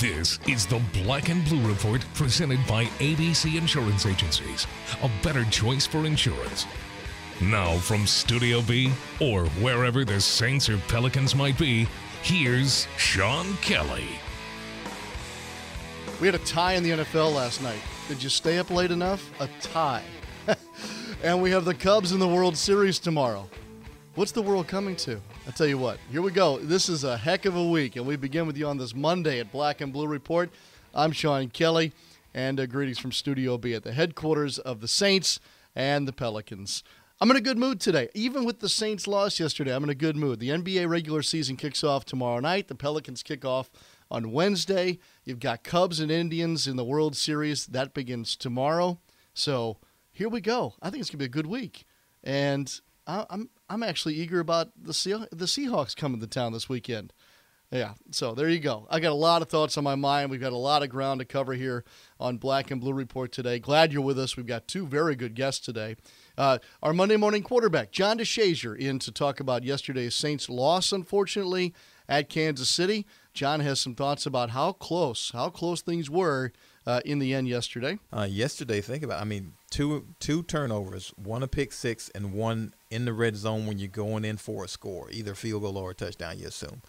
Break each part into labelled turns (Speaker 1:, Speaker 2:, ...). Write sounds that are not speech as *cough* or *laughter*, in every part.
Speaker 1: This is the Black and Blue Report presented by ABC Insurance Agencies, a better choice for insurance. Now, from Studio B, or wherever the Saints or Pelicans might be, here's Sean Kelly.
Speaker 2: We had a tie in the NFL last night. Did you stay up late enough? A tie. *laughs* and we have the Cubs in the World Series tomorrow. What's the world coming to? I'll tell you what. Here we go. This is a heck of a week, and we begin with you on this Monday at Black and Blue Report. I'm Sean Kelly, and uh, greetings from Studio B at the headquarters of the Saints and the Pelicans. I'm in a good mood today. Even with the Saints' loss yesterday, I'm in a good mood. The NBA regular season kicks off tomorrow night. The Pelicans kick off on Wednesday. You've got Cubs and Indians in the World Series. That begins tomorrow. So here we go. I think it's going to be a good week. And I'm I'm actually eager about the Sea- the Seahawks coming to town this weekend. Yeah, so there you go. I got a lot of thoughts on my mind. We've got a lot of ground to cover here on Black and Blue Report today. Glad you're with us. We've got two very good guests today. Uh, our Monday morning quarterback, John DeShazier, in to talk about yesterday's Saints loss, unfortunately, at Kansas City. John has some thoughts about how close, how close things were uh, in the end yesterday.
Speaker 3: Uh, yesterday, think about. It. I mean, two two turnovers, one a pick six, and one in the red zone when you're going in for a score, either field goal or a touchdown. You assume.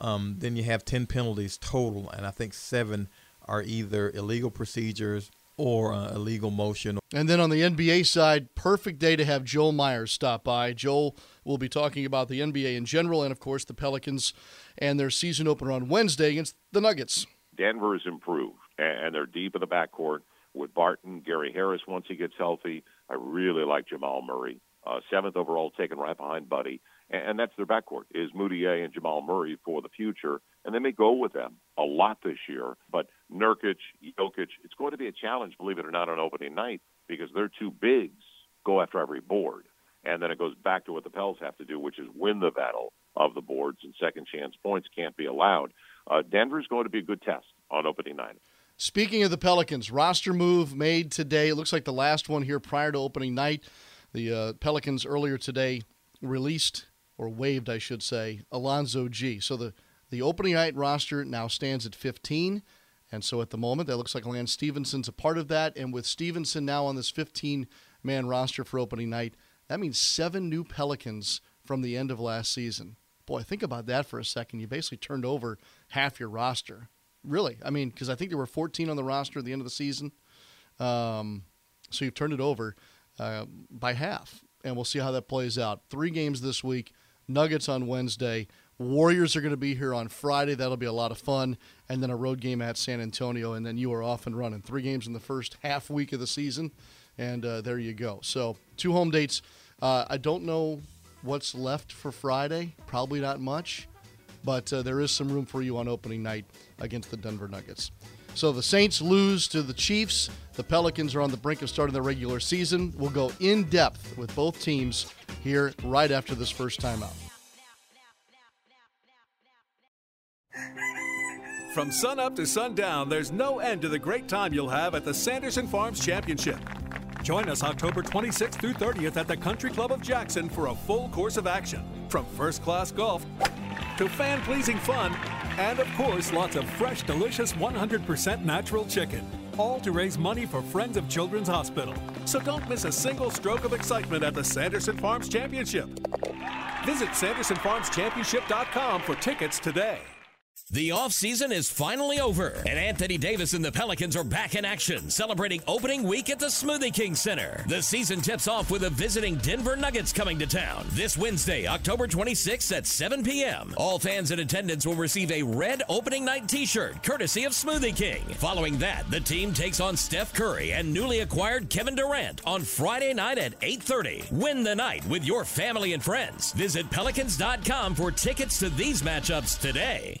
Speaker 3: Um, then you have ten penalties total, and I think seven are either illegal procedures or uh, illegal motion.
Speaker 2: And then on the NBA side, perfect day to have Joel Myers stop by. Joel will be talking about the NBA in general, and of course the Pelicans and their season opener on Wednesday against the Nuggets.
Speaker 4: Denver has improved, and they're deep in the backcourt with Barton, Gary Harris once he gets healthy. I really like Jamal Murray, uh, seventh overall, taken right behind Buddy, and, and that's their backcourt is Mudiay and Jamal Murray for the future, and they may go with them a lot this year. But Nurkic, Jokic, it's going to be a challenge, believe it or not, on opening night because their two bigs go after every board. And then it goes back to what the Pels have to do, which is win the battle of the boards, and second chance points can't be allowed. Uh, Denver's going to be a good test on opening night.
Speaker 2: Speaking of the Pelicans, roster move made today. It looks like the last one here prior to opening night. The uh, Pelicans earlier today released or waived, I should say, Alonzo Gee. So the the opening night roster now stands at 15. And so at the moment, that looks like Lance Stephenson's a part of that. And with Stephenson now on this 15 man roster for opening night, that means seven new Pelicans from the end of last season. Boy, think about that for a second. You basically turned over half your roster. Really, I mean, because I think there were 14 on the roster at the end of the season. Um, so you've turned it over uh, by half, and we'll see how that plays out. Three games this week, Nuggets on Wednesday. Warriors are going to be here on Friday. That'll be a lot of fun. And then a road game at San Antonio, and then you are off and running. Three games in the first half week of the season, and uh, there you go. So two home dates. Uh, I don't know what's left for Friday. Probably not much, but uh, there is some room for you on opening night against the Denver Nuggets. So the Saints lose to the Chiefs. The Pelicans are on the brink of starting the regular season. We'll go in depth with both teams here right after this first timeout.
Speaker 5: From sunup to sundown, there's no end to the great time you'll have at the Sanderson Farms Championship. Join us October 26th through 30th at the Country Club of Jackson for a full course of action. From first class golf to fan pleasing fun, and of course, lots of fresh, delicious 100% natural chicken. All to raise money for Friends of Children's Hospital. So don't miss a single stroke of excitement at the Sanderson Farms Championship. Visit SandersonFarmsChampionship.com for tickets today.
Speaker 6: The offseason is finally over, and Anthony Davis and the Pelicans are back in action, celebrating opening week at the Smoothie King Center. The season tips off with the visiting Denver Nuggets coming to town this Wednesday, October 26th at 7 p.m. All fans in attendance will receive a red opening night t shirt, courtesy of Smoothie King. Following that, the team takes on Steph Curry and newly acquired Kevin Durant on Friday night at 8.30. Win the night with your family and friends. Visit Pelicans.com for tickets to these matchups today.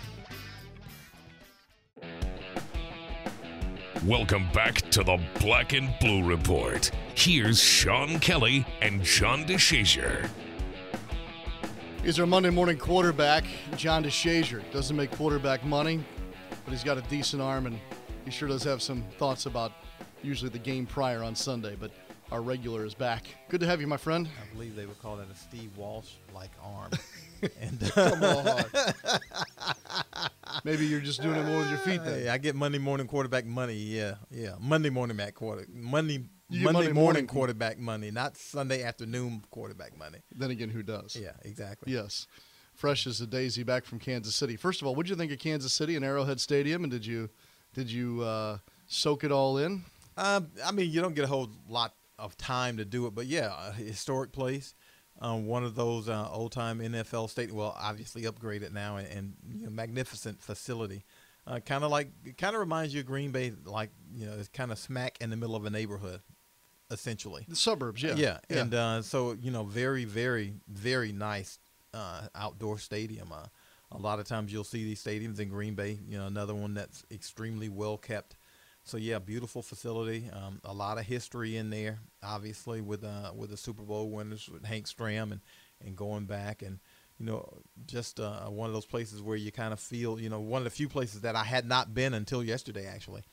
Speaker 1: Welcome back to the Black and Blue Report. Here's Sean Kelly and John DeShazier.
Speaker 2: He's our Monday morning quarterback, John DeShazier. Doesn't make quarterback money, but he's got a decent arm, and he sure does have some thoughts about usually the game prior on Sunday. But our regular is back. Good to have you, my friend.
Speaker 3: I believe they would call that a Steve Walsh like arm. *laughs* and
Speaker 2: on. *laughs* Maybe you're just doing it more with your feet then.
Speaker 3: Hey, I get Monday morning quarterback money. Yeah, yeah. Monday morning Mac quarter Monday Monday,
Speaker 2: Monday
Speaker 3: morning,
Speaker 2: morning-
Speaker 3: quarterback money, not Sunday afternoon quarterback money.
Speaker 2: Then again, who does?
Speaker 3: Yeah, exactly.
Speaker 2: Yes. Fresh as a daisy back from Kansas City. First of all, what did you think of Kansas City and Arrowhead Stadium? And did you did you uh, soak it all in?
Speaker 3: Um, I mean, you don't get a whole lot of time to do it, but yeah, a historic place. Um, one of those uh, old time NFL stadium. Well, obviously upgraded now, and, and you know, magnificent facility. Uh, kind of like, kind of reminds you of Green Bay, like you know, it's kind of smack in the middle of a neighborhood, essentially.
Speaker 2: The suburbs, yeah.
Speaker 3: Yeah, and uh, so you know, very, very, very nice uh, outdoor stadium. Uh, a lot of times you'll see these stadiums in Green Bay. You know, another one that's extremely well kept. So yeah, beautiful facility. Um, a lot of history in there, obviously with uh, with the Super Bowl winners with Hank Stram and and going back and you know just uh, one of those places where you kind of feel you know one of the few places that I had not been until yesterday actually.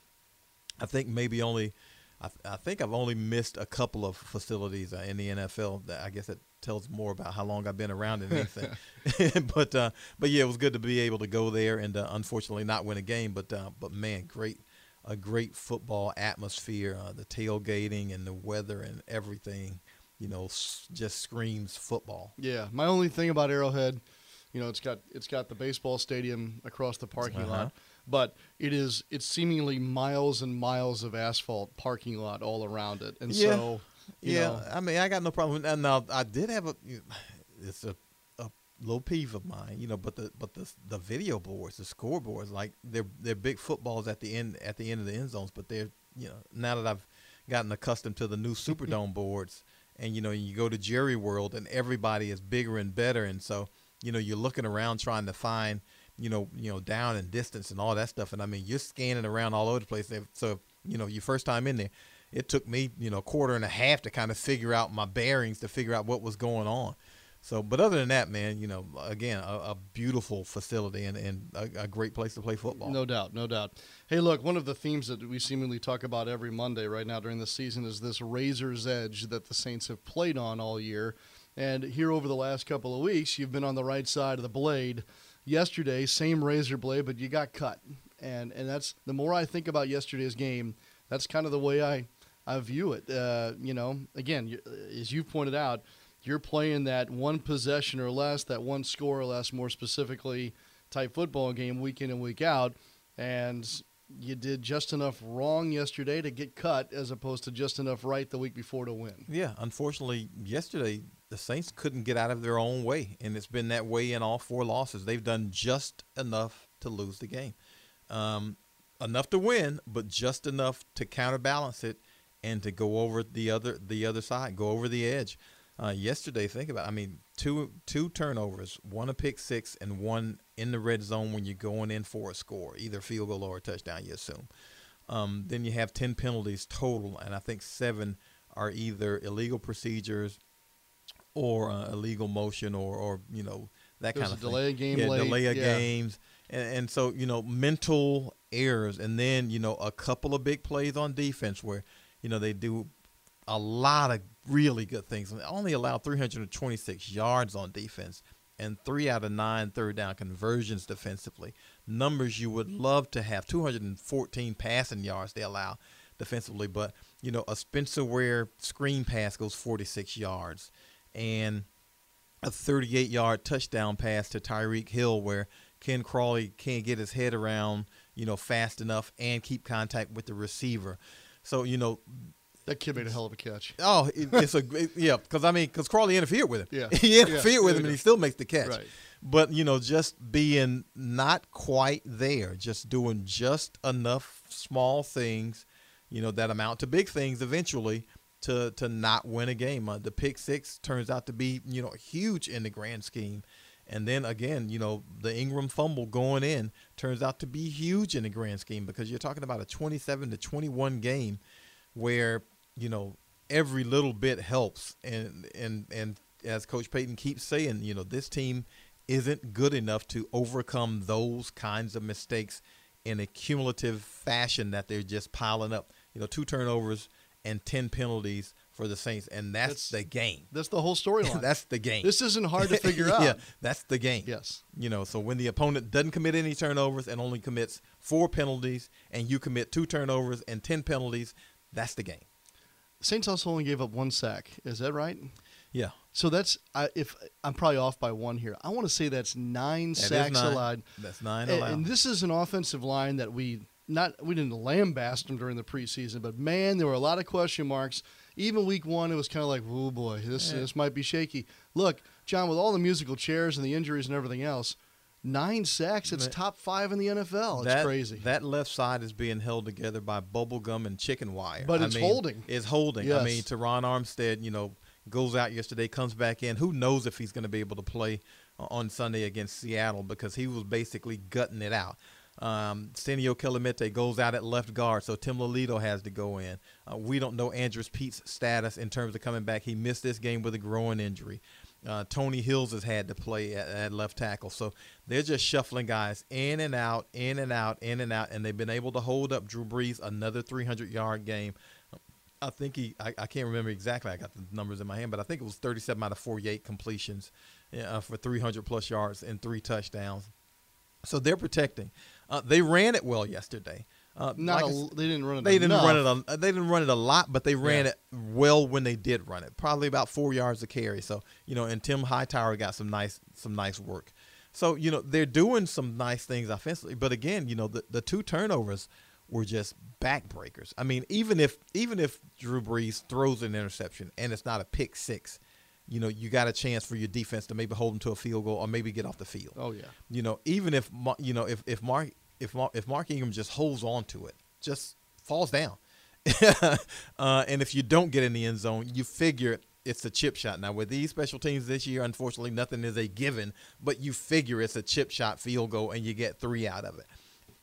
Speaker 3: I think maybe only, I, th- I think I've only missed a couple of facilities uh, in the NFL. That I guess that tells more about how long I've been around than anything. *laughs* *laughs* but uh, but yeah, it was good to be able to go there and uh, unfortunately not win a game. But uh, but man, great a great football atmosphere. Uh, the tailgating and the weather and everything, you know, s- just screams football.
Speaker 2: Yeah. My only thing about Arrowhead, you know, it's got it's got the baseball stadium across the parking
Speaker 3: Uh-huh.
Speaker 2: lot, but it is it's seemingly miles and miles of asphalt parking lot all around it, and
Speaker 3: Yeah.
Speaker 2: so you
Speaker 3: yeah,
Speaker 2: know,
Speaker 3: I mean, I got no problem. Now I did have a, it's a, low peeve of mine, you know. But the but the the video boards, the scoreboards, like they're they're big footballs at the end at the end of the end zones. But they're you know now that I've gotten accustomed to the new Superdome *laughs* boards, and you know you go to Jerry World and everybody is bigger and better, and so you know you're looking around trying to find you know you know down and distance and all that stuff. And I mean you're scanning around all over the place. So you know your first time in there it took me, you know, a quarter and a half to kind of figure out my bearings, to figure out what was going on. So, but other than that, man, you know, again, a, a beautiful facility and, and a, a great place to play football.
Speaker 2: No doubt, no doubt. Hey, look, one of the themes that we seemingly talk about every Monday right now during the season is this razor's edge that the Saints have played on all year. And here over the last couple of weeks, you've been on the right side of the blade. Yesterday, same razor blade, but you got cut. And and that's the more I think about yesterday's game, that's kind of the way I I view it. Uh, you know, again, as you pointed out, you're playing that one possession or less, that one score or less, more specifically, type football game week in and week out, and you did just enough wrong yesterday to get cut, as opposed to just enough right the week before to win.
Speaker 3: Yeah, unfortunately, yesterday the Saints couldn't get out of their own way, and it's been that way in all four losses. They've done just enough to lose the game, um, enough to win, but just enough to counterbalance it and to go over the other the other side, go over the edge. Uh, yesterday, think about. I mean, two two turnovers, one a pick six, and one in the red zone when you're going in for a score, either field goal or a touchdown. You assume. Um, then you have ten penalties total, and I think seven are either illegal procedures or uh, illegal motion or, or you know that
Speaker 2: There's
Speaker 3: kind of thing.
Speaker 2: delay of game
Speaker 3: yeah,
Speaker 2: late,
Speaker 3: delay of
Speaker 2: yeah.
Speaker 3: games, and, and so you know mental errors, and then you know a couple of big plays on defense where you know they do a lot of really good things. And only allowed 326 yards on defense and three out of nine third down conversions defensively. Numbers you would mm-hmm. love to have. 214 passing yards they allow defensively, but you know a Spencer Ware screen pass goes 46 yards, and a 38 yard touchdown pass to Tyreek Hill where Ken Crawley can't get his head around, you know, fast enough and keep contact with the receiver. So, you know,
Speaker 2: That kid made a hell of a catch.
Speaker 3: oh, it, it's a yeah, because I mean, because Crawley interfered with him.
Speaker 2: Yeah. *laughs*
Speaker 3: he interfered
Speaker 2: Yeah,
Speaker 3: with him, and he still makes the catch.
Speaker 2: Right.
Speaker 3: But you know, just being not quite there, just doing just enough small things, you know, that amount to big things eventually to to not win a game. Uh, the pick six turns out to be you know huge in the grand scheme, And then again, you know, the Ingram fumble going in turns out to be huge in the grand scheme because you're talking about a 27 to 21 game where, you know, every little bit helps. And and and as Coach Payton keeps saying, you know, this team isn't good enough to overcome those kinds of mistakes in a cumulative fashion that they're just piling up. You know, two turnovers and 10 penalties for the Saints, and that's,
Speaker 2: That's-
Speaker 3: the game.
Speaker 2: That's the whole *laughs* storyline.
Speaker 3: that's the game.
Speaker 2: this isn't hard to *laughs* figure out.
Speaker 3: yeah, that's the game.
Speaker 2: Yes.
Speaker 3: You know, so when the opponent doesn't commit any turnovers and only commits four penalties, and you commit two turnovers and 10 penalties, that's the game.
Speaker 2: Saints also only gave up one sack. Is that right?
Speaker 3: Yeah.
Speaker 2: So that's I, if I'm probably off by one here. I want to say that's nine
Speaker 3: That
Speaker 2: sacks
Speaker 3: nine.
Speaker 2: allowed.
Speaker 3: That's nine
Speaker 2: And,
Speaker 3: allowed.
Speaker 2: and this is an offensive line that we not we didn't lambast them during the preseason, but man, there were a lot of question marks. Even week one, it was kind of like, oh boy, this
Speaker 3: Yeah.
Speaker 2: this might be shaky. Look, John, with all the musical chairs and the injuries and everything else, nine sacks. It's
Speaker 3: That-
Speaker 2: top five in the NFL. It's
Speaker 3: that,
Speaker 2: crazy.
Speaker 3: That left side is being held together by bubble gum and chicken wire.
Speaker 2: But
Speaker 3: I
Speaker 2: it's
Speaker 3: mean,
Speaker 2: holding.
Speaker 3: It's holding. I mean, Terron Armstead, you know, goes out yesterday, comes back in. Who knows if he's going to be able to play uh, on Sunday against Seattle because he was basically gutting it out. Um, Senio Kelemete goes out at left guard, so Tim Lelito has to go in. Uh, we don't know Andrus Peat's status in terms of coming back. He missed this game with a growing injury. Uh, Tony Hills has had to play at, at left tackle, so they're just shuffling guys in and out, in and out, in and out, and they've been able to hold up Drew Brees another 300 yard game. I think he, I, I can't remember exactly. I got the numbers in my hand, but I think it was 37 out of 48 completions uh, for 300 plus yards and three touchdowns. So they're protecting. Uh, they ran it well yesterday. Uh,
Speaker 2: not
Speaker 3: like I
Speaker 2: a,
Speaker 3: s-
Speaker 2: they didn't run it.
Speaker 3: they didn't run it. A, they didn't run it a lot, but they ran
Speaker 2: Yeah.
Speaker 3: it well when they did run it. Probably about four yards a carry. So you know, and Tim Hightower got some nice some nice work. So you know they're doing some nice things offensively, but again, you know the the two turnovers were just backbreakers. I mean, even if even if Drew Brees throws an interception and it's not a pick six, you know you got a chance for your defense to maybe hold them to a field goal or maybe get off the field.
Speaker 2: Oh yeah.
Speaker 3: You know, even if you know if if Mark if if Mark Ingram just holds on to it, just falls down, *laughs* uh, and if you don't get in the end zone, you figure it's a chip shot. Now with these special teams this year, unfortunately, nothing is a given, but you figure it's a chip shot field goal, and you get three out of it.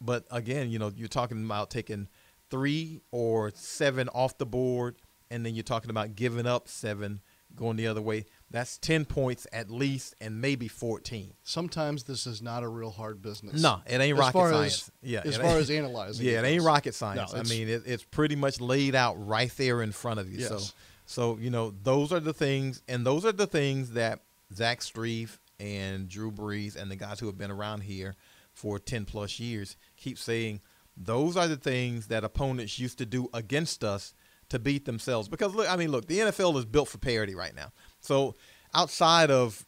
Speaker 3: But again, you know, you're talking about taking three or seven off the board, and then you're talking about giving up seven, going the other way. That's ten points at least, and maybe fourteen.
Speaker 2: Sometimes this is not a real hard business.
Speaker 3: No, it ain't
Speaker 2: As
Speaker 3: rocket science.
Speaker 2: As,
Speaker 3: yeah,
Speaker 2: as far as analyzing. *laughs*
Speaker 3: Yeah, it ain't rocket science.
Speaker 2: No,
Speaker 3: I mean, it, it's pretty much laid out right there in front of you. So,
Speaker 2: Yes.
Speaker 3: so you know, those are the things, and those are the things that Zach Strief and Drew Brees and the guys who have been around here for ten plus years keep saying. Those are the things that opponents used to do against us to beat themselves. Because look, I mean, look, the NFL is built for parity right now. So outside of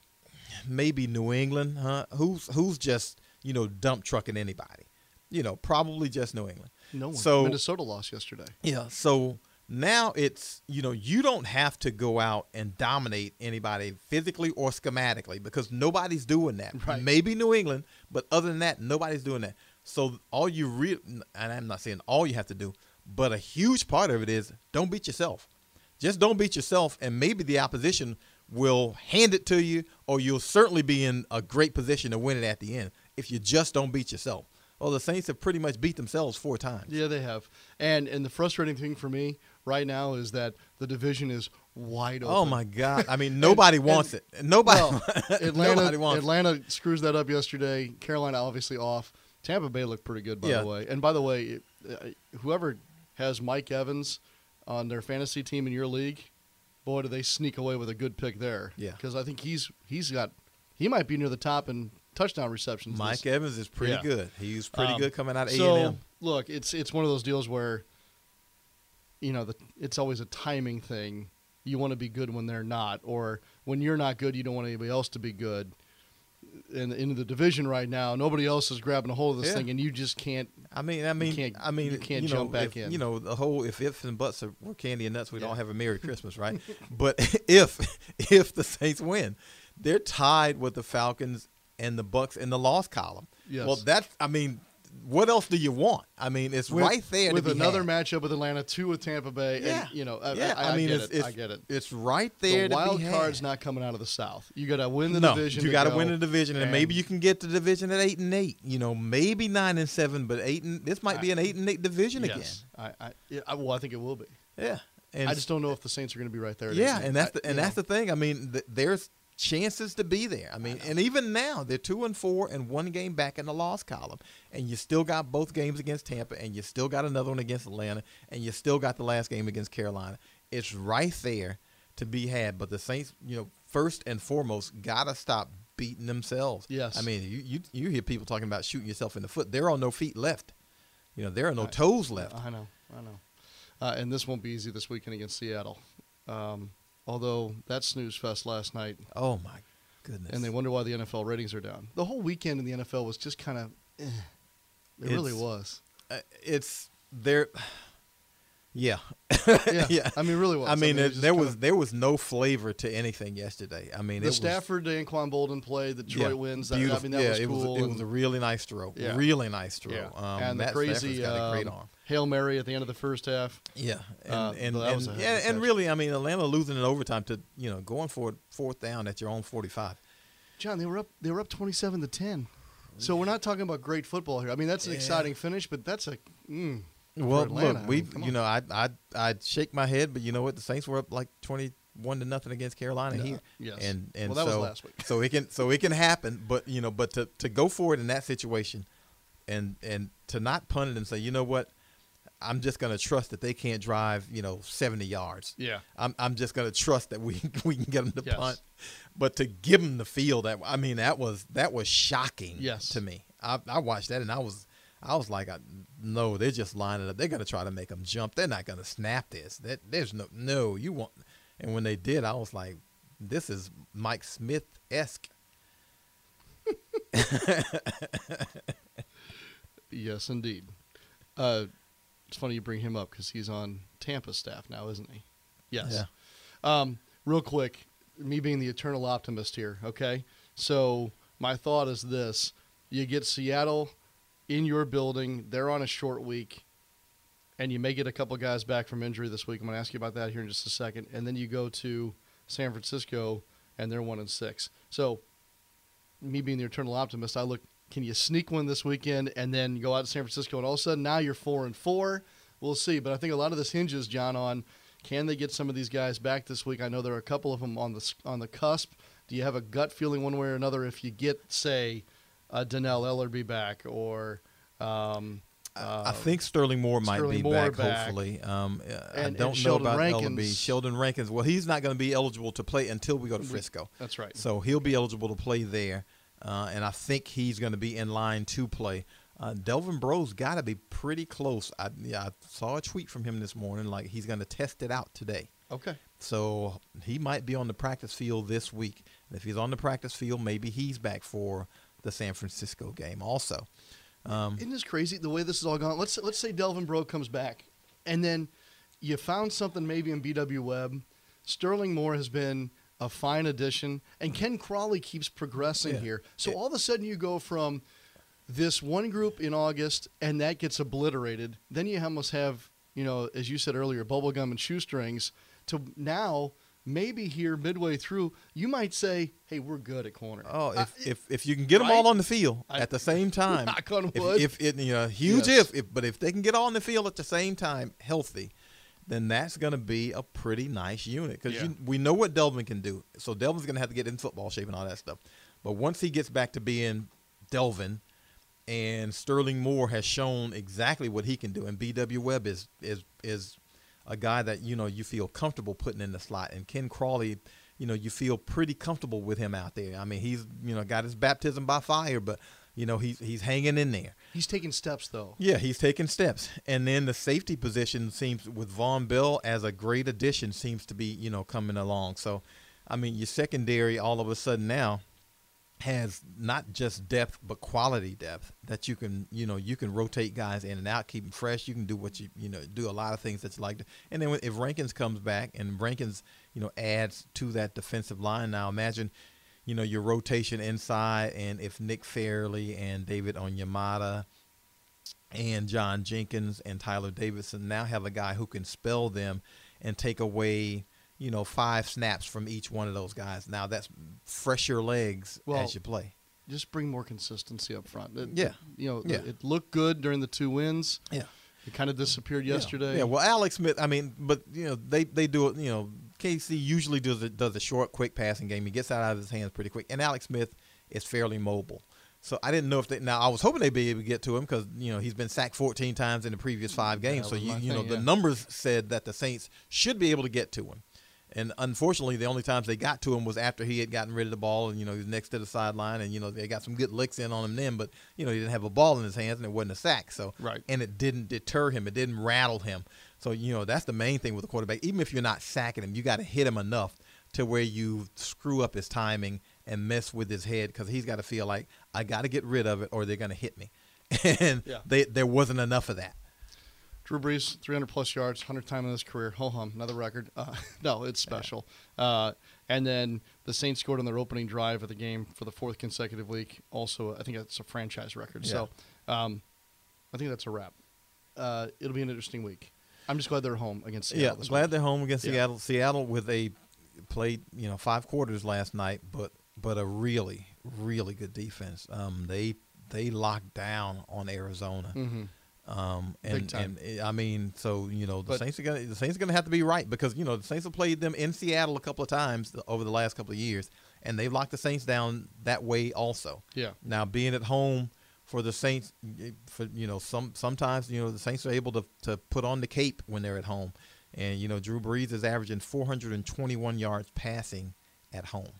Speaker 3: maybe New England, huh? Who's who's just you know dump trucking anybody? You know, probably just New England.
Speaker 2: No one.
Speaker 3: So
Speaker 2: Minnesota lost yesterday.
Speaker 3: yeah, so now it's you know you don't have to go out and dominate anybody physically or schematically because nobody's doing that.
Speaker 2: Right.
Speaker 3: Maybe New England, but other than that, nobody's doing that. So all you re and I'm not saying all you have to do, but a huge part of it is don't beat yourself. Just don't beat yourself, and maybe the opposition will hand it to you, or you'll certainly be in a great position to win it at the end if you just don't beat yourself. Well, the Saints have pretty much beat themselves four times.
Speaker 2: Yeah, they have. And and the frustrating thing for me right now is that the division is wide open.
Speaker 3: Oh my God! I mean, *laughs* nobody wants it. Nobody.
Speaker 2: Well, *laughs* Atlanta
Speaker 3: nobody wants.
Speaker 2: Atlanta screws that up yesterday. Carolina obviously off. Tampa Bay looked pretty good by
Speaker 3: Yeah.
Speaker 2: the way. And by the way, it- uh, whoever has Mike Evans on their fantasy team in your league, boy, do they sneak away with a good pick there.
Speaker 3: Yeah.
Speaker 2: Because I think he's he's got he might be near the top in touchdown receptions.
Speaker 3: Mike
Speaker 2: this-
Speaker 3: Evans is pretty
Speaker 2: Yeah.
Speaker 3: good. He's pretty
Speaker 2: Um,
Speaker 3: good coming out of A&M.
Speaker 2: look, it's it's one of those deals where, you know, the, it's always a timing thing. You want to be good when they're not, or when you're not good, you don't want anybody else to be good. And in the division right now, nobody else is grabbing a hold of this
Speaker 3: Yeah.
Speaker 2: thing, and you just can't.
Speaker 3: I mean, I mean,
Speaker 2: can't-
Speaker 3: I mean,
Speaker 2: you can't
Speaker 3: know,
Speaker 2: jump back
Speaker 3: if,
Speaker 2: in.
Speaker 3: You know, the whole if ifs and buts are, were candy and nuts, we'd
Speaker 2: Yeah.
Speaker 3: all have a Merry *laughs* Christmas, right? but *laughs* if *laughs* if the Saints win, they're tied with the Falcons and the Bucks in the loss column.
Speaker 2: Yes.
Speaker 3: Well, that's I mean, what else do you want? I mean, it's
Speaker 2: With-
Speaker 3: right there
Speaker 2: with another
Speaker 3: had.
Speaker 2: matchup with Atlanta, two with Tampa Bay.
Speaker 3: Yeah,
Speaker 2: and, you know, I,
Speaker 3: yeah.
Speaker 2: I, I
Speaker 3: mean,
Speaker 2: get
Speaker 3: it's,
Speaker 2: it.
Speaker 3: it's
Speaker 2: I get it.
Speaker 3: It's right there
Speaker 2: the wild card's not coming out of the South. You got to win the
Speaker 3: no,
Speaker 2: division.
Speaker 3: you
Speaker 2: got to
Speaker 3: win the division, and, maybe you can get the division at eight and eight. You know, maybe nine and seven, but eight and this might be an eight and eight division
Speaker 2: Yes, I, I, yeah, I, well, I think it will be.
Speaker 3: Yeah, and
Speaker 2: I just don't know if the Saints are going to be right there.
Speaker 3: yeah, and that's the, and that's the thing. I mean, th- there's chances to be there. I mean, and even now they're two and four and one game back in the loss column, and you still got both games against Tampa, and you still got another one against Atlanta, and you still got the last game against Carolina. It's right there to be had, but the Saints, you know, first and foremost, gotta stop beating themselves.
Speaker 2: Yes.
Speaker 3: I mean, you you, you hear people talking about shooting yourself in the foot. There are no feet left. You know, there are no
Speaker 2: I-
Speaker 3: toes left.
Speaker 2: I know, I know. Uh, and this won't be easy this weekend against Seattle. Um, although that snooze fest last night,
Speaker 3: Oh my goodness!
Speaker 2: and they wonder why the NFL ratings are down. The whole weekend in the NFL was just kind of, eh. it really was.
Speaker 3: uh, it's there. Yeah,
Speaker 2: Yeah, *laughs*
Speaker 3: yeah.
Speaker 2: I mean, really was.
Speaker 3: I mean,
Speaker 2: it
Speaker 3: there,
Speaker 2: just
Speaker 3: there
Speaker 2: kinda-
Speaker 3: was there was no flavor to anything yesterday. I mean,
Speaker 2: the
Speaker 3: it was,
Speaker 2: Stafford Daquan Boldin play. The Detroit
Speaker 3: yeah,
Speaker 2: wins. That, I mean, that
Speaker 3: yeah,
Speaker 2: was
Speaker 3: it was it was a really nice throw.
Speaker 2: Yeah.
Speaker 3: Really nice throw.
Speaker 2: yeah.
Speaker 3: Um,
Speaker 2: and the crazy
Speaker 3: Stafford's got a great
Speaker 2: um,
Speaker 3: arm.
Speaker 2: hail mary at the end of the first half.
Speaker 3: Yeah, and
Speaker 2: uh,
Speaker 3: and and,
Speaker 2: a hell of a
Speaker 3: and, and really, I mean, Atlanta losing in overtime to you know going for fourth down at your own forty five.
Speaker 2: John, they were up. They were up twenty-seven to ten. So we're not talking about great football here. I mean, that's an exciting finish, but that's a. Mm,
Speaker 3: Well,
Speaker 2: Atlanta,
Speaker 3: look, we
Speaker 2: mean,
Speaker 3: you
Speaker 2: on.
Speaker 3: know I I I'd shake my head, but you know what? The Saints were up like twenty one to nothing against Carolina
Speaker 2: Yeah,
Speaker 3: here.
Speaker 2: yes.
Speaker 3: and and
Speaker 2: Well, that was
Speaker 3: so
Speaker 2: last week.
Speaker 3: so it can so it can happen, but you know, but to to go for it in that situation, and and to not punt it and say, you know what, I'm just going to trust that they can't drive you know seventy yards.
Speaker 2: Yeah.
Speaker 3: I'm I'm just going to trust that we *laughs* we can get them to
Speaker 2: Yes.
Speaker 3: punt, but to give them the field that I mean that was that was shocking.
Speaker 2: Yes.
Speaker 3: to me. I I watched that and I was. I was like, I, no, they're just lining up. They're going to try to make them jump. They're not going to snap this. That there's no, no, you want. And when they did, I was like, this is Mike Smith esque.
Speaker 2: yes, indeed. Uh, it's funny you bring him up because he's on Tampa staff now, isn't he? Yes. Um, real quick, me being the eternal optimist here. Okay, so my thought is this: you get Seattle in your building. They're on a short week, and you may get a couple guys back from injury this week. I'm going to ask you about that here in just a second. And then you go to San Francisco, and they're one and six. So, me being the eternal optimist, I look. Can you sneak one this weekend and then go out to San Francisco, and all of a sudden now you're four and four? We'll see. But I think a lot of this hinges, John, on can they get some of these guys back this week? I know there are a couple of them on the on the cusp. Do you have a gut feeling one way or another if you get, say, uh, Dannell Ellerbe back or um, uh,
Speaker 3: I think Sterling Moore might
Speaker 2: Sterling
Speaker 3: be
Speaker 2: Moore
Speaker 3: back,
Speaker 2: back.
Speaker 3: hopefully. Um, uh, I
Speaker 2: And-
Speaker 3: don't know
Speaker 2: Sheldon
Speaker 3: about
Speaker 2: Rankins.
Speaker 3: Ellerby. Sheldon Rankins. Well, he's not going to be eligible to play until we go to Frisco.
Speaker 2: That's right.
Speaker 3: So he'll be eligible to play there, uh, and I think he's going to be in line to play. Uh, Delvin Breaux's got to be pretty close. I, yeah, I saw a tweet from him this morning, like he's going to test it out today.
Speaker 2: okay.
Speaker 3: So he might be on the practice field this week. And if he's on the practice field, maybe he's back for the San Francisco game also. Um,
Speaker 2: Isn't this crazy the way this is all gone? Let's let's say Delvin Breaux comes back, and then you found something maybe in BW Webb. Sterling Moore has been a fine addition, and Ken Crawley keeps progressing
Speaker 3: Yeah.
Speaker 2: here. So all of a sudden you go from this one group in August, and that gets obliterated. Then you almost have, you know, as you said earlier, bubblegum and shoestrings. To now, maybe here midway through, you might say, "Hey, we're good at corner."
Speaker 3: Oh, if, if if you can get them all on the field
Speaker 2: I-
Speaker 3: at the same *laughs* time,
Speaker 2: Knock on
Speaker 3: if,
Speaker 2: wood.
Speaker 3: if it you know huge
Speaker 2: Yes.
Speaker 3: if, if but if they can get all on the field at the same time, healthy, then that's going to be a pretty nice unit because
Speaker 2: Yeah.
Speaker 3: we know what Delvin can do. So Delvin's going to have to get in football shape and all that stuff. But once he gets back to being Delvin, and Sterling Moore has shown exactly what he can do, and B.W. Webb is is is a guy that you know you feel comfortable putting in the slot, and Ken Crawley, you know, you feel pretty comfortable with him out there. I mean, he's you know got his baptism by fire, but you know he's he's hanging in there.
Speaker 2: He's taking steps though.
Speaker 3: Yeah, he's taking steps, and then the safety position seems with Vonn Bell as a great addition seems to be you know coming along. So, I mean, your secondary all of a sudden now has not just depth but quality depth that you can you know you can rotate guys in and out keep them fresh. You can do what you you know do a lot of things that you like to. And then if Rankins comes back and Rankins you know adds to that defensive line now imagine you know your rotation inside and if Nick Fairley and David Onyemata and John Jenkins and Tyeler Davison now have a guy who can spell them and take away, you know, five snaps from each one of those guys. Now that's fresher legs
Speaker 2: Well,
Speaker 3: as you play.
Speaker 2: Just bring more consistency up front. It-
Speaker 3: Yeah.
Speaker 2: You know,
Speaker 3: Yeah.
Speaker 2: it looked good during the two wins.
Speaker 3: Yeah.
Speaker 2: It kind of disappeared yesterday.
Speaker 3: Yeah. Well, Alex Smith. I mean, but you know, they they do it. You know, KC usually does a, does a short, quick passing game. He gets out of his hands pretty quick, and Alex Smith is fairly mobile. So I didn't know if they. Now I was hoping they'd be able to get to him because you know he's been sacked 14 times in the previous five mm, games.
Speaker 2: That
Speaker 3: so you you know
Speaker 2: thing,
Speaker 3: the numbers said that the Saints should be able to get to him. And unfortunately, the only times they got to him was after he had gotten rid of the ball, and you know he was next to the sideline, and you know they got some good licks in on him then. But you know he didn't have a ball in his hands, and it wasn't a sack. So
Speaker 2: Right.
Speaker 3: and it didn't deter him. It didn't rattle him. So you know that's the main thing with a quarterback. Even if you're not sacking him, you got to hit him enough to where you screw up his timing and mess with his head because he's got to feel like I got to get rid of it or they're going to hit me. *laughs* And
Speaker 2: Yeah.
Speaker 3: they, there wasn't enough of that.
Speaker 2: Drew Brees, 300 plus yards, 100 time in his career. Ho hum, another record. Uh, *laughs* no, it's special. Uh, and then the Saints scored on their opening drive of the game for the fourth consecutive week. Also, I think that's a franchise record. So um, I think that's a wrap. Uh, it'll be an interesting week. I'm just glad they're home against Seattle.
Speaker 3: yeah, glad
Speaker 2: week.
Speaker 3: they're home against
Speaker 2: Yeah.
Speaker 3: Seattle. Seattle with a played you know five quarters last night, but but a really really good defense. Um, they they locked down on Arizona.
Speaker 2: Mhm.
Speaker 3: Um, and, and I mean, so you know, the
Speaker 2: But-
Speaker 3: Saints are gonna the Saints are gonna have to be right because you know the Saints have played them in Seattle a couple of times over the last couple of years, and they've locked the Saints down that way also.
Speaker 2: Yeah.
Speaker 3: Now being at home for the Saints, eh, for you know, some sometimes you know the Saints are able to to put on the cape when they're at home, and you know Drew Brees is averaging 421 yards passing at home,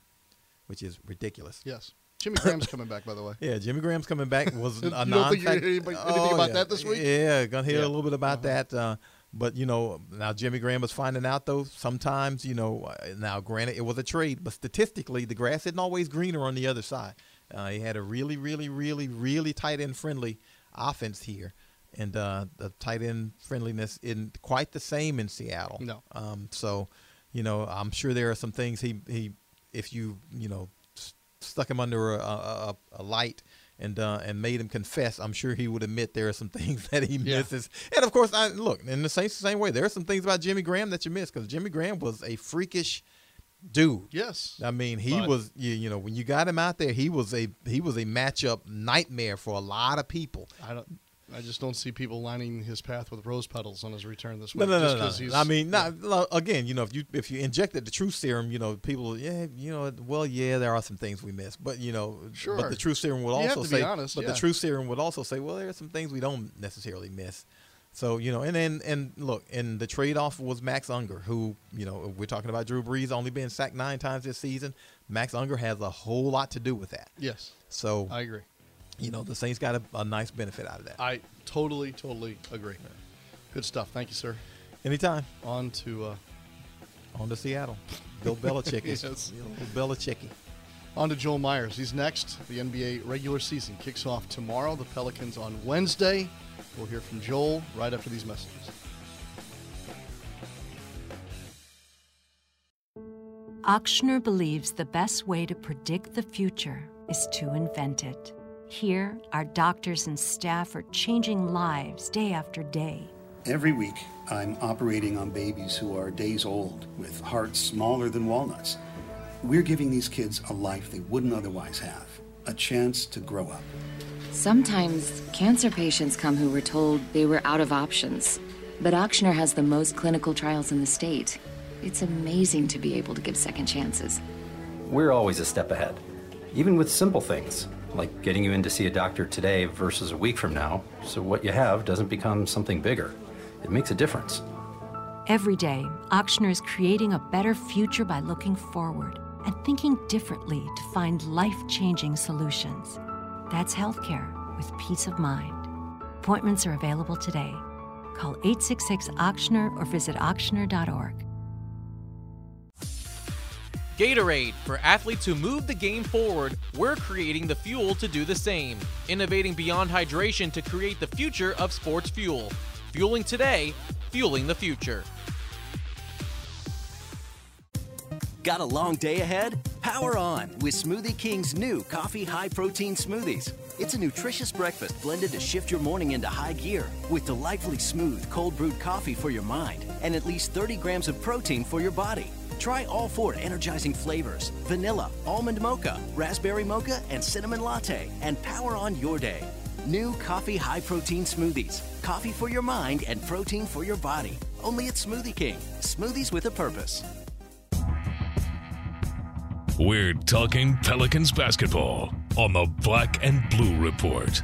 Speaker 3: which is ridiculous.
Speaker 2: Yes. Jimmy Graham's coming back, by the way. *laughs*
Speaker 3: Yeah, Jimmy Graham's coming back was *laughs*
Speaker 2: You
Speaker 3: a
Speaker 2: don't
Speaker 3: non
Speaker 2: think hearing anything- anything about
Speaker 3: yeah.
Speaker 2: that this week?
Speaker 3: Yeah, gonna hear
Speaker 2: Yeah.
Speaker 3: a little bit about
Speaker 2: Uh-huh.
Speaker 3: that. Uh, but you know, now Jimmy Graham was finding out though. Sometimes you know, uh, now granted it was a trade, but statistically the grass isn't always greener on the other side. Uh, he had a really, really, really, really tight end friendly offense here, and uh, the tight end friendliness isn't quite the same in Seattle.
Speaker 2: No.
Speaker 3: Um, so, you know, I'm sure there are some things he he if you you know stuck him under a, a, a, light and uh, and made him confess, I'm sure he would admit there are some *laughs* things that he
Speaker 2: Yeah.
Speaker 3: misses. And of course, I look in the same same way. There are some things about Jimmy Graham that you miss because Jimmy Graham was a freakish dude.
Speaker 2: Yes.
Speaker 3: I mean, he
Speaker 2: But-
Speaker 3: was you, you know when you got him out there, he was a he was a matchup nightmare for a lot of people.
Speaker 2: I don't. I just don't see people lining his path with rose petals on his return this week.
Speaker 3: no,
Speaker 2: just
Speaker 3: no, no.
Speaker 2: he's-
Speaker 3: I mean, not, no, again, you know, if you if you injected the truth serum, you know, people, yeah, you know, well, yeah, there are some things we miss, but you know,
Speaker 2: Sure.
Speaker 3: But the truth serum would
Speaker 2: You
Speaker 3: also say,
Speaker 2: honest,
Speaker 3: but
Speaker 2: yeah.
Speaker 3: the truth serum would also say, well, there are some things we don't necessarily miss. So you know, and then and look, and the trade off was Max Unger, who you know we're talking about Drew Brees only being sacked nine times this season. Max Unger has a whole lot to do with that.
Speaker 2: yes,
Speaker 3: So
Speaker 2: I agree.
Speaker 3: You know, the Saints got a, a nice benefit out of that.
Speaker 2: I totally, totally agree. Good stuff. Thank you, sir.
Speaker 3: Anytime
Speaker 2: On to uh,
Speaker 3: on to Seattle, Bill *laughs* Belichick is
Speaker 2: Yes.
Speaker 3: Bill Belichicky.
Speaker 2: on to Joel Myers. He's next. The NBA regular season kicks off tomorrow. The Pelicans on Wednesday. We'll hear from Joel right after these messages.
Speaker 7: Ochsner believes the best way to predict the future is to invent it. Here, our doctors and staff are changing lives day after day.
Speaker 8: Every week, I'm operating on babies who are days old with hearts smaller than walnuts. We're giving these kids a life they wouldn't otherwise have, a chance to grow up.
Speaker 9: Sometimes cancer patients come who were told they were out of options. But Ochsner has the most clinical trials in the state. It's amazing to be able to give second chances.
Speaker 10: We're always a step ahead, even with simple things like getting you in to see a doctor today versus a week from now, so what you have doesn't become something bigger. It makes a difference.
Speaker 7: Every day, Ochsner is creating a better future by looking forward and thinking differently to find life changing solutions. That's healthcare with peace of mind. Appointments are available today. Call 866 Ochsner or visit ochsner.org.
Speaker 11: Gatorade. For athletes who move the game forward, we're creating the fuel to do the same. Innovating beyond hydration to create the future of sports fuel. Fueling today, fueling the future.
Speaker 12: Got a long day ahead? Power on with Smoothie King's new coffee high protein smoothies. It's a nutritious breakfast blended to shift your morning into high gear with delightfully smooth, cold brewed coffee for your mind and at least 30 grams of protein for your body. Try all four energizing flavors vanilla, almond mocha, raspberry mocha, and cinnamon latte, and power on your day. New coffee high protein smoothies. Coffee for your mind and protein for your body. Only at Smoothie King. Smoothies with a purpose.
Speaker 1: We're talking Pelicans basketball on the Black and Blue Report.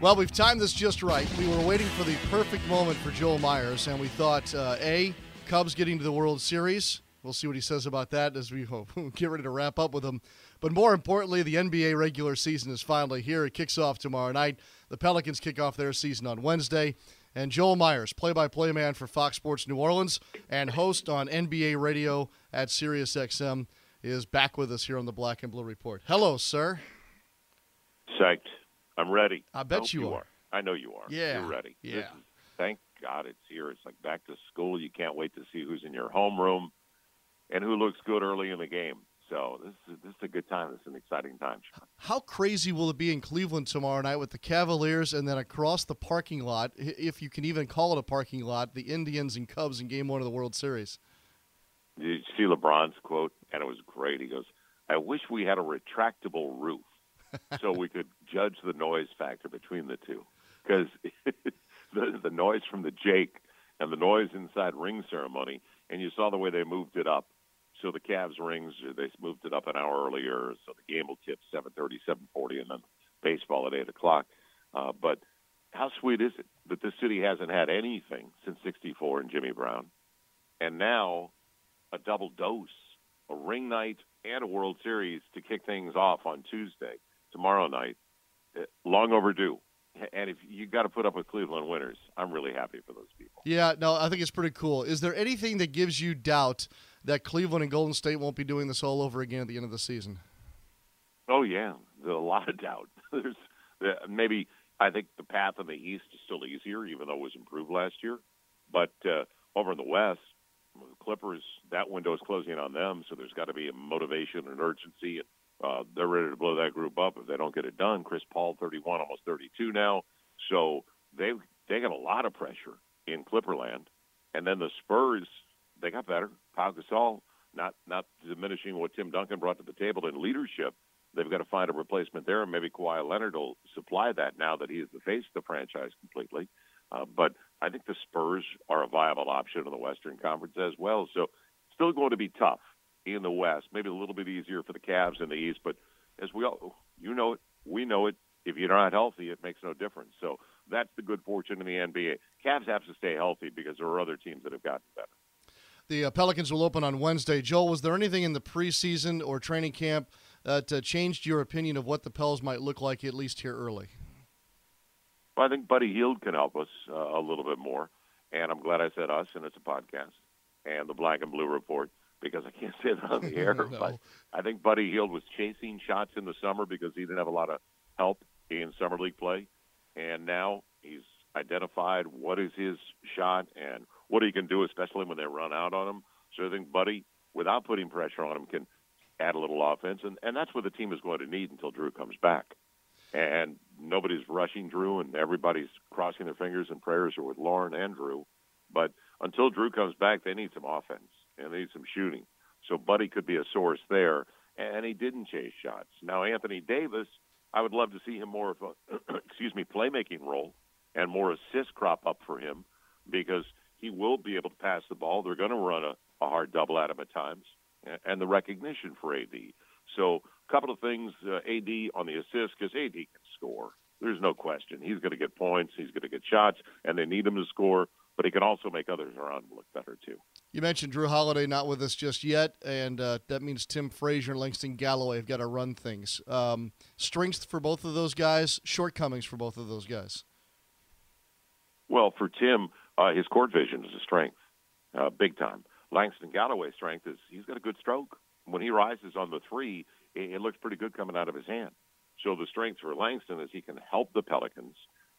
Speaker 2: Well, we've timed this just right. We were waiting for the perfect moment for Joel Myers, and we thought, uh, A, Cubs getting to the World Series. We'll see what he says about that as we *laughs* oh, get ready to wrap up with him. But more importantly, the NBA regular season is finally here. It kicks off tomorrow night. The Pelicans kick off their season on Wednesday. And Joel Myers, play by play man for Fox Sports New Orleans and host on NBA radio at SiriusXM, is back with us here on the Black and Blue Report. Hello, sir.
Speaker 4: Psyched. I'm ready.
Speaker 2: I bet
Speaker 4: I
Speaker 2: you,
Speaker 4: you
Speaker 2: are.
Speaker 4: I know you are.
Speaker 2: Yeah.
Speaker 4: You're ready.
Speaker 2: Yeah.
Speaker 4: Is, thank God it's here. It's like back to school. You can't wait to see who's in your homeroom and who looks good early in the game. So this is this is a good time. This is an exciting time.
Speaker 2: How crazy will it be in Cleveland tomorrow night with the Cavaliers and then across the parking lot, if you can even call it a parking lot, the Indians and Cubs in Game One of the World Series?
Speaker 4: Did you see LeBron's quote? And it was great. He goes, "I wish we had a retractable roof *laughs* so we could judge the noise factor between the two, because *laughs* the the noise from the Jake and the noise inside ring ceremony, and you saw the way they moved it up." So the Cavs rings, they moved it up an hour earlier, so the game will tip 7:30, 7:40, and then baseball at eight o'clock. Uh, but how sweet is it that this city hasn't had anything since '64 and Jimmy Brown, and now a double dose, a ring night and a World Series to kick things off on Tuesday, tomorrow night. Uh, Long overdue. And if you got to put up with Cleveland winners, I'm really happy for those people.
Speaker 2: Yeah, no, I think it's pretty cool. Is there anything that gives you doubt that Cleveland and Golden State won't be doing this all over again at the end of the season?
Speaker 4: Oh yeah, there's a lot of doubt. *laughs* There's uh, maybe I think the path in the East is still easier, even though it was improved last year. But uh, over in the West, the Clippers, that window is closing on them, so there's got to be a motivation and urgency, and uh, they're ready to blow that group up if they don't get it done. Chris Paul, 31, almost 32 now, so they they got a lot of pressure in Clipperland. And then the Spurs, they got better. Pau Gasol, not not diminishing what Tim Duncan brought to the table in leadership. They've got to find a replacement there, and maybe Kawhi Leonard will supply that now that he is the face of the franchise completely. Uh, but I think the Spurs are a viable option in the Western Conference as well. So still going to be tough in the West. Maybe a little bit easier for the Cavs in the East, but as we all, you know it, we know it. If you're not healthy, it makes no difference. So that's the good fortune in the NBA. Cavs have to stay healthy because there are other teams that have gotten better.
Speaker 2: The uh, Pelicans will open on Wednesday. Joel, was there anything in the preseason or training camp that uh, changed your opinion of what the Pels might look like, at least here early?
Speaker 4: Well, I think Buddy Hield can help us uh, a little bit more, and I'm glad I said us, and it's a podcast, and the Black and Blue Report because I can't *laughs* say that on the air. *laughs*
Speaker 2: No.
Speaker 4: But I think Buddy Hield was chasing shots in the summer because he didn't have a lot of help in summer league play, and now he's identified what is his shot and what he can do, especially when they run out on him. So I think Buddy, without putting pressure on him, can add a little offense, and and that's what the team is going to need until Jrue comes back. And nobody's rushing Jrue, and everybody's crossing their fingers and prayers are with Lauren and Jrue. But until Jrue comes back, they need some offense and they need some shooting. So Buddy could be a source there, and he didn't chase shots. Now Anthony Davis, I would love to see him more of a *clears throat* excuse me playmaking role and more assists crop up for him because he will be able to pass the ball. They're going to run a, a hard double at him at times, and, the recognition for AD. So a couple of things, uh, AD on the assist because AD can score. There's no question. He's going to get points. He's going to get shots, and they need him to score. But he can also make others around look better too.
Speaker 2: You mentioned Jrue Holiday not with us just yet, and uh, that means Tim Frazier and Langston Galloway have got to run things. Um, strengths for both of those guys, shortcomings for both of those guys.
Speaker 4: Well, for Tim, uh, his court vision is a strength, uh, big time. Langston Galloway's strength is he's got a good stroke. When he rises on the three, it, it looks pretty good coming out of his hand. So the strength for Langston is he can help the Pelicans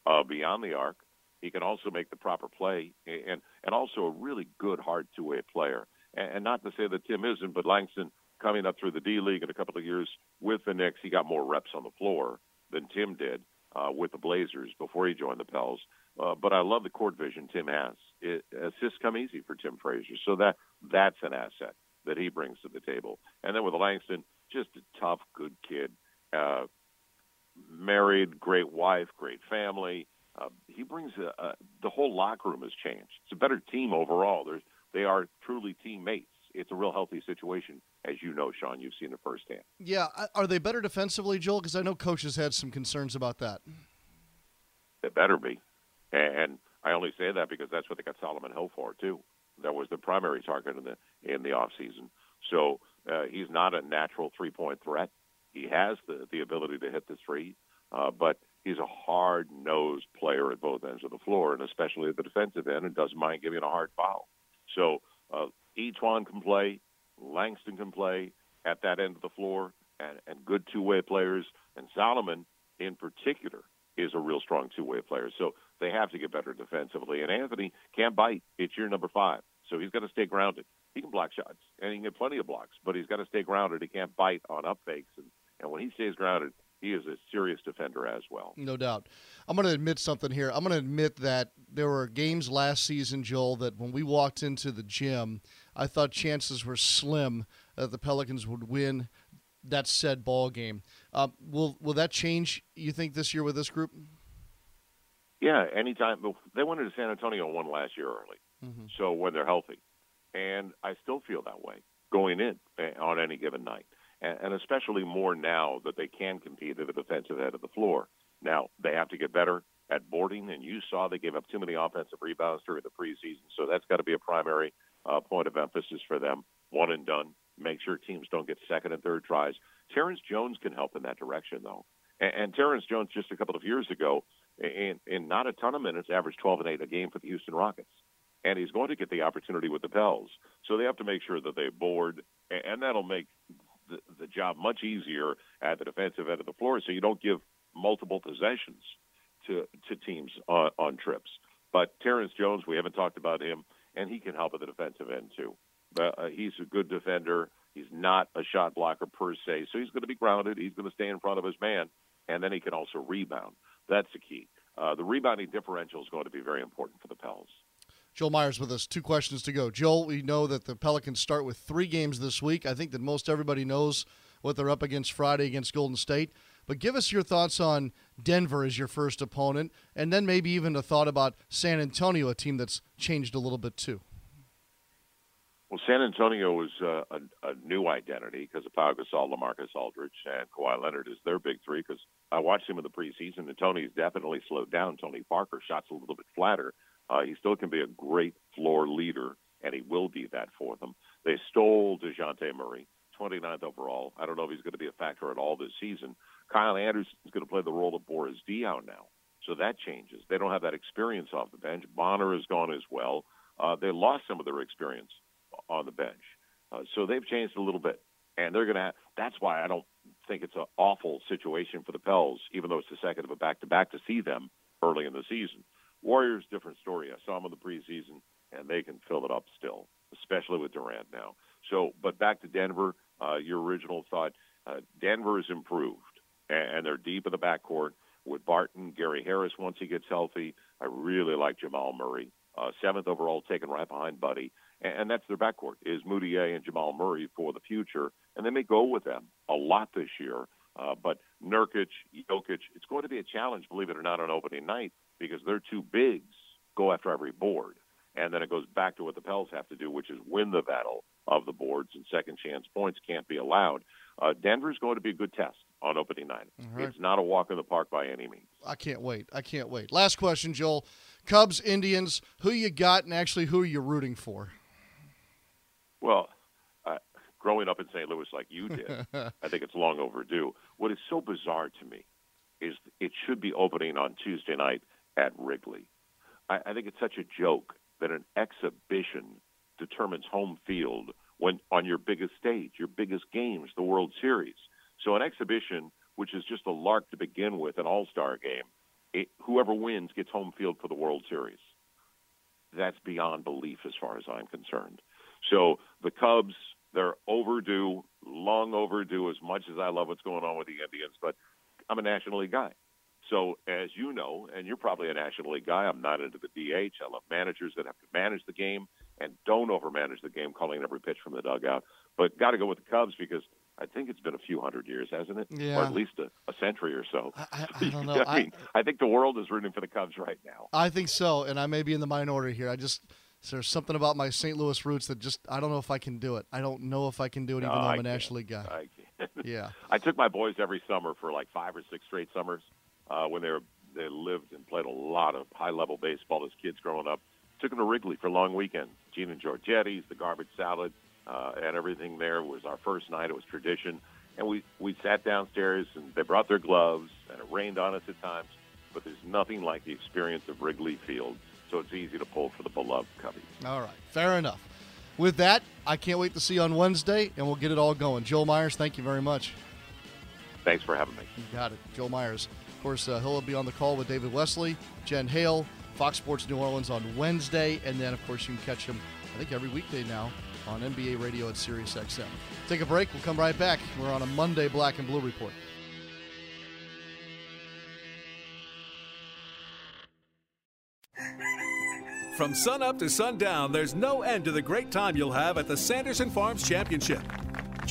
Speaker 4: uh, beyond the arc. He can also make the proper play, and and also a really good hard two way player. And, and not to say that Tim isn't, but Langston coming up through the D League in a couple of years with the Knicks, he got more reps on the floor than Tim did uh, with the Blazers before he joined the Pels. Uh, but I love the court vision Tim has. It, assists come easy for Tim Frazier, so that that's an asset that he brings to the table. And then with Langston, just a tough, good kid. Uh, married, great wife, great family. Uh, he brings a, a, the whole locker room has changed. It's a better team overall. There's, they are truly teammates. It's a real healthy situation, as you know, Sean. You've seen it firsthand.
Speaker 2: Yeah, are they better defensively, Joel? Because I know coaches had some concerns about that.
Speaker 4: They better be, and I only say that because that's what they got Solomon Hill for too. That was the primary target in the in the off season. So uh, he's not a natural three point threat. He has the the ability to hit the three, uh, but he's a hard nosed player at both ends of the floor, and especially at the defensive end, and doesn't mind giving a hard foul. So uh, E'Twaun can play, Langston can play at that end of the floor, and, and good two way players, and Solomon in particular is a real strong two way player. So they have to get better defensively. And Anthony can't bite. It's your number five. So he's got to stay grounded. He can block shots, and he can get plenty of blocks, but he's got to stay grounded. He can't bite on up fakes. And, and when he stays grounded, he is a serious defender as well.
Speaker 2: No doubt. I'm going to admit something here. I'm going to admit that there were games last season, Joel, that when we walked into the gym, I thought chances were slim that the Pelicans would win that said ball game. Uh, will will that change? You think this year with this group?
Speaker 4: Yeah, anytime they went into San Antonio won last year early, mm-hmm. so when they're healthy, and I still feel that way going in eh, on any given night, and, especially more now that they can compete at the defensive end of the floor. Now they have to get better at boarding, and you saw they gave up too many offensive rebounds during the preseason, so that's got to be a primary uh, point of emphasis for them. One and done. Make sure teams don't get second and third tries. Terrence Jones can help in that direction, though. And, and Terrence Jones, just a couple of years ago, in, in not a ton of minutes, averaged 12 and 8 a game for the Houston Rockets. And he's going to get the opportunity with the Pels. So they have to make sure that they board, and that'll make the, the job much easier at the defensive end of the floor so you don't give multiple possessions to, to teams on, on trips. But Terrence Jones, we haven't talked about him, and he can help at the defensive end too. But uh, he's a good defender. He's not a shot blocker per se, so he's going to be grounded. He's going to stay in front of his man, and then he can also rebound. That's the key. Uh, the rebounding differential is going to be very important for the Pels.
Speaker 2: Joel Meyers with us. Two questions to go. Joel, we know that the Pelicans start with three games this week. I think that most everybody knows what they're up against Friday against Golden State. But give us your thoughts on Denver as your first opponent, and then maybe even a thought about San Antonio, a team that's changed a little bit too.
Speaker 4: Well, San Antonio is uh, a, a new identity because of Pau Gasol, LaMarcus Aldridge, and Kawhi Leonard is their big three. Because I watched him in the preseason, and Tony's definitely slowed down. Tony Parker shots a little bit flatter. Uh, he still can be a great floor leader, and he will be that for them. They stole Dejounte Murray, 29th overall. I don't know if he's going to be a factor at all this season. Kyle Anderson is going to play the role of Boris Diaw now, so that changes. They don't have that experience off the bench. Bonner is gone as well. Uh, they lost some of their experience on the bench. Uh, so they've changed a little bit, and they're going to. That's why I don't think it's an awful situation for the Pels, even though it's the second of a back-to-back to see them early in the season. Warriors, different story. I saw them in the preseason, and they can fill it up still, especially with Durant now. So, but back to Denver. Uh, your original thought: uh, Denver is improved, and they're deep in the backcourt with Barton, Gary Harris once he gets healthy. I really like Jamal Murray, uh, seventh overall, taken right behind Buddy and that's their backcourt is Mudiay and Jamal Murray for the future, and they may go with them a lot this year. Uh, but Nurkic, Jokic, it's going to be a challenge, believe it or not, on opening night because their two bigs go after every board, and then it goes back to what the Pels have to do, which is win the battle of the boards, and second chance points can't be allowed. Uh, Denver's going to be a good test on opening night. Right. It's not a walk in the park by any means.
Speaker 2: I can't wait. I can't wait. Last question, Joel. Cubs, Indians, who you got, and actually who are you rooting for?
Speaker 4: Well, uh, growing up in St. Louis like you did, *laughs* I think it's long overdue. What is so bizarre to me is it should be opening on Tuesday night at Wrigley. I, I think it's such a joke that an exhibition determines home field when on your biggest stage, your biggest games, the World Series. So an exhibition, which is just a lark to begin with, an All-Star game, it, whoever wins gets home field for the World Series. That's beyond belief as far as I'm concerned. So the Cubs, They're overdue, long overdue. As much as I love what's going on with the Indians, but I'm a National League guy. So, as you know, and you're probably a National League guy, I'm not into the DH. I love managers that have to manage the game and don't overmanage the game, calling every pitch from the dugout. But got to go with the Cubs because I think it's been a few hundred years, hasn't it?
Speaker 2: Yeah.
Speaker 4: Or at least a, a century or so.
Speaker 2: I, I, I *laughs* don't know.
Speaker 4: I mean, I, think the world is rooting for the Cubs right now.
Speaker 2: I think so, and I may be in the minority here. I just there's something about my St. Louis roots that just I don't know if I can do it. I don't know if I can do it,
Speaker 4: No,
Speaker 2: even though
Speaker 4: I
Speaker 2: I'm a. National League guy.
Speaker 4: I. *laughs*
Speaker 2: Yeah.
Speaker 4: I took my boys every summer for like five or six straight summers uh, when they were they lived and played a lot of high level baseball as kids growing up. Took them to Wrigley for long weekends. Gene and Georgetti's, the garbage salad, uh, and everything there was our first night. It was tradition, and we we sat downstairs and they brought their gloves and it rained on us at times. But there's nothing like the experience of Wrigley Field, so it's easy to pull for the beloved Cubbies.
Speaker 2: All right, fair enough. With that, I can't wait to see you on Wednesday, and we'll get it all going. Joel Meyers, thank you very much.
Speaker 4: Thanks for having me.
Speaker 2: You got it, Joel Meyers. Of course, uh, he'll be on the call with David Wesley, Jen Hale, Fox Sports New Orleans on Wednesday, and then of course you can catch him, I think every weekday now on NBA Radio at Sirius XM. Take a break. We'll come right back. We're on a Monday Black and Blue report.
Speaker 5: From sunup to sundown, there's no end to the great time you'll have at the Sanderson Farms Championship.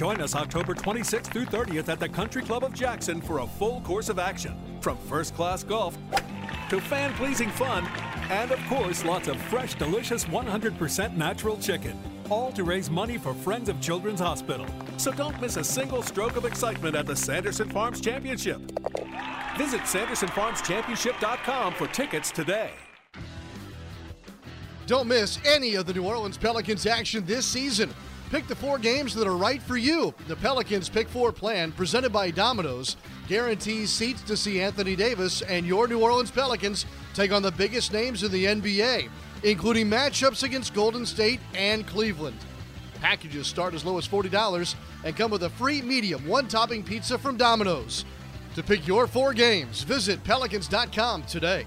Speaker 5: Join us October 26th through 30th at the Country Club of Jackson for a full course of action. From first class golf to fan pleasing fun, and of course, lots of fresh, delicious 100% natural chicken. All to raise money for Friends of Children's Hospital. So don't miss a single stroke of excitement at the Sanderson Farms Championship. Visit SandersonFarmsChampionship.com for tickets today.
Speaker 2: Don't miss any of the New Orleans Pelicans action this season. Pick the four games that are right for you. The Pelicans Pick Four plan, presented by Domino's, guarantees seats to see Anthony Davis and your New Orleans Pelicans take on the biggest names in the NBA, including matchups against Golden State and Cleveland. Packages start as low as $40 and come with a free medium one topping pizza from Domino's. To pick your four games, visit pelicans.com today.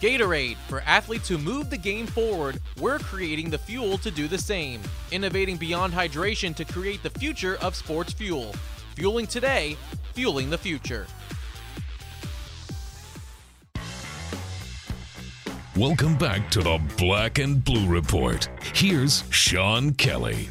Speaker 11: Gatorade. For athletes who move the game forward, we're creating the fuel to do the same. Innovating beyond hydration to create the future of sports fuel. Fueling today, fueling the future.
Speaker 1: Welcome back to the Black and Blue Report. Here's Sean Kelley.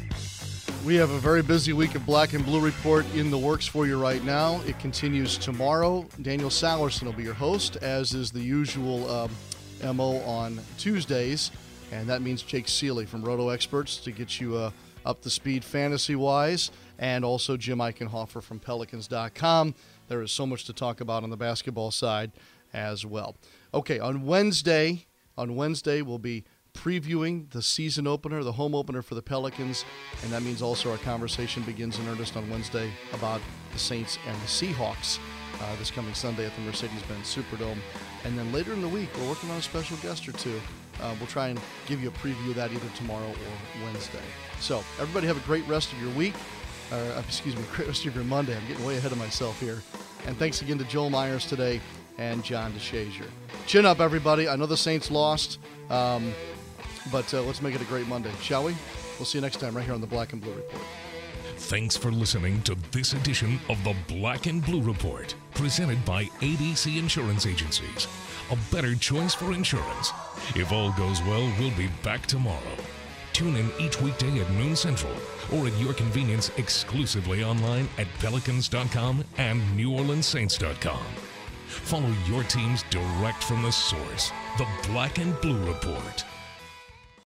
Speaker 2: We have a very busy week of Black and Blue Report in the works for you right now. It continues tomorrow. Daniel Salerson will be your host, as is the usual um, MO on Tuesdays. And that means Jake Seeley from Roto Experts to get you uh, up to speed fantasy wise, and also Jim Eichenhofer from Pelicans.com. There is so much to talk about on the basketball side as well. Okay, on Wednesday, on Wednesday we'll be previewing the season opener, the home opener for the Pelicans, and that means also our conversation begins in earnest on Wednesday about the Saints and the Seahawks uh, this coming Sunday at the Mercedes-Benz Superdome. And then later in the week, we're working on a special guest or two. Uh, we'll try and give you a preview of that either tomorrow or Wednesday. So everybody have a great rest of your week. Uh, excuse me, *laughs* great rest of your Monday. I'm getting way ahead of myself here. And thanks again to Joel Meyers today and John DeShazier. Chin up, everybody. I know the Saints lost, um, but uh, let's make it a great Monday, shall we? We'll see you next time right here on the Black and Blue Report.
Speaker 1: Thanks for listening to this edition of the Black and Blue Report, presented by ABC Insurance Agencies. A better choice for insurance. If all goes well, we'll be back tomorrow. Tune in each weekday at noon central or at your convenience exclusively online at pelicans.com and neworleanssaints.com. Follow your teams direct from the source, the Black and Blue Report.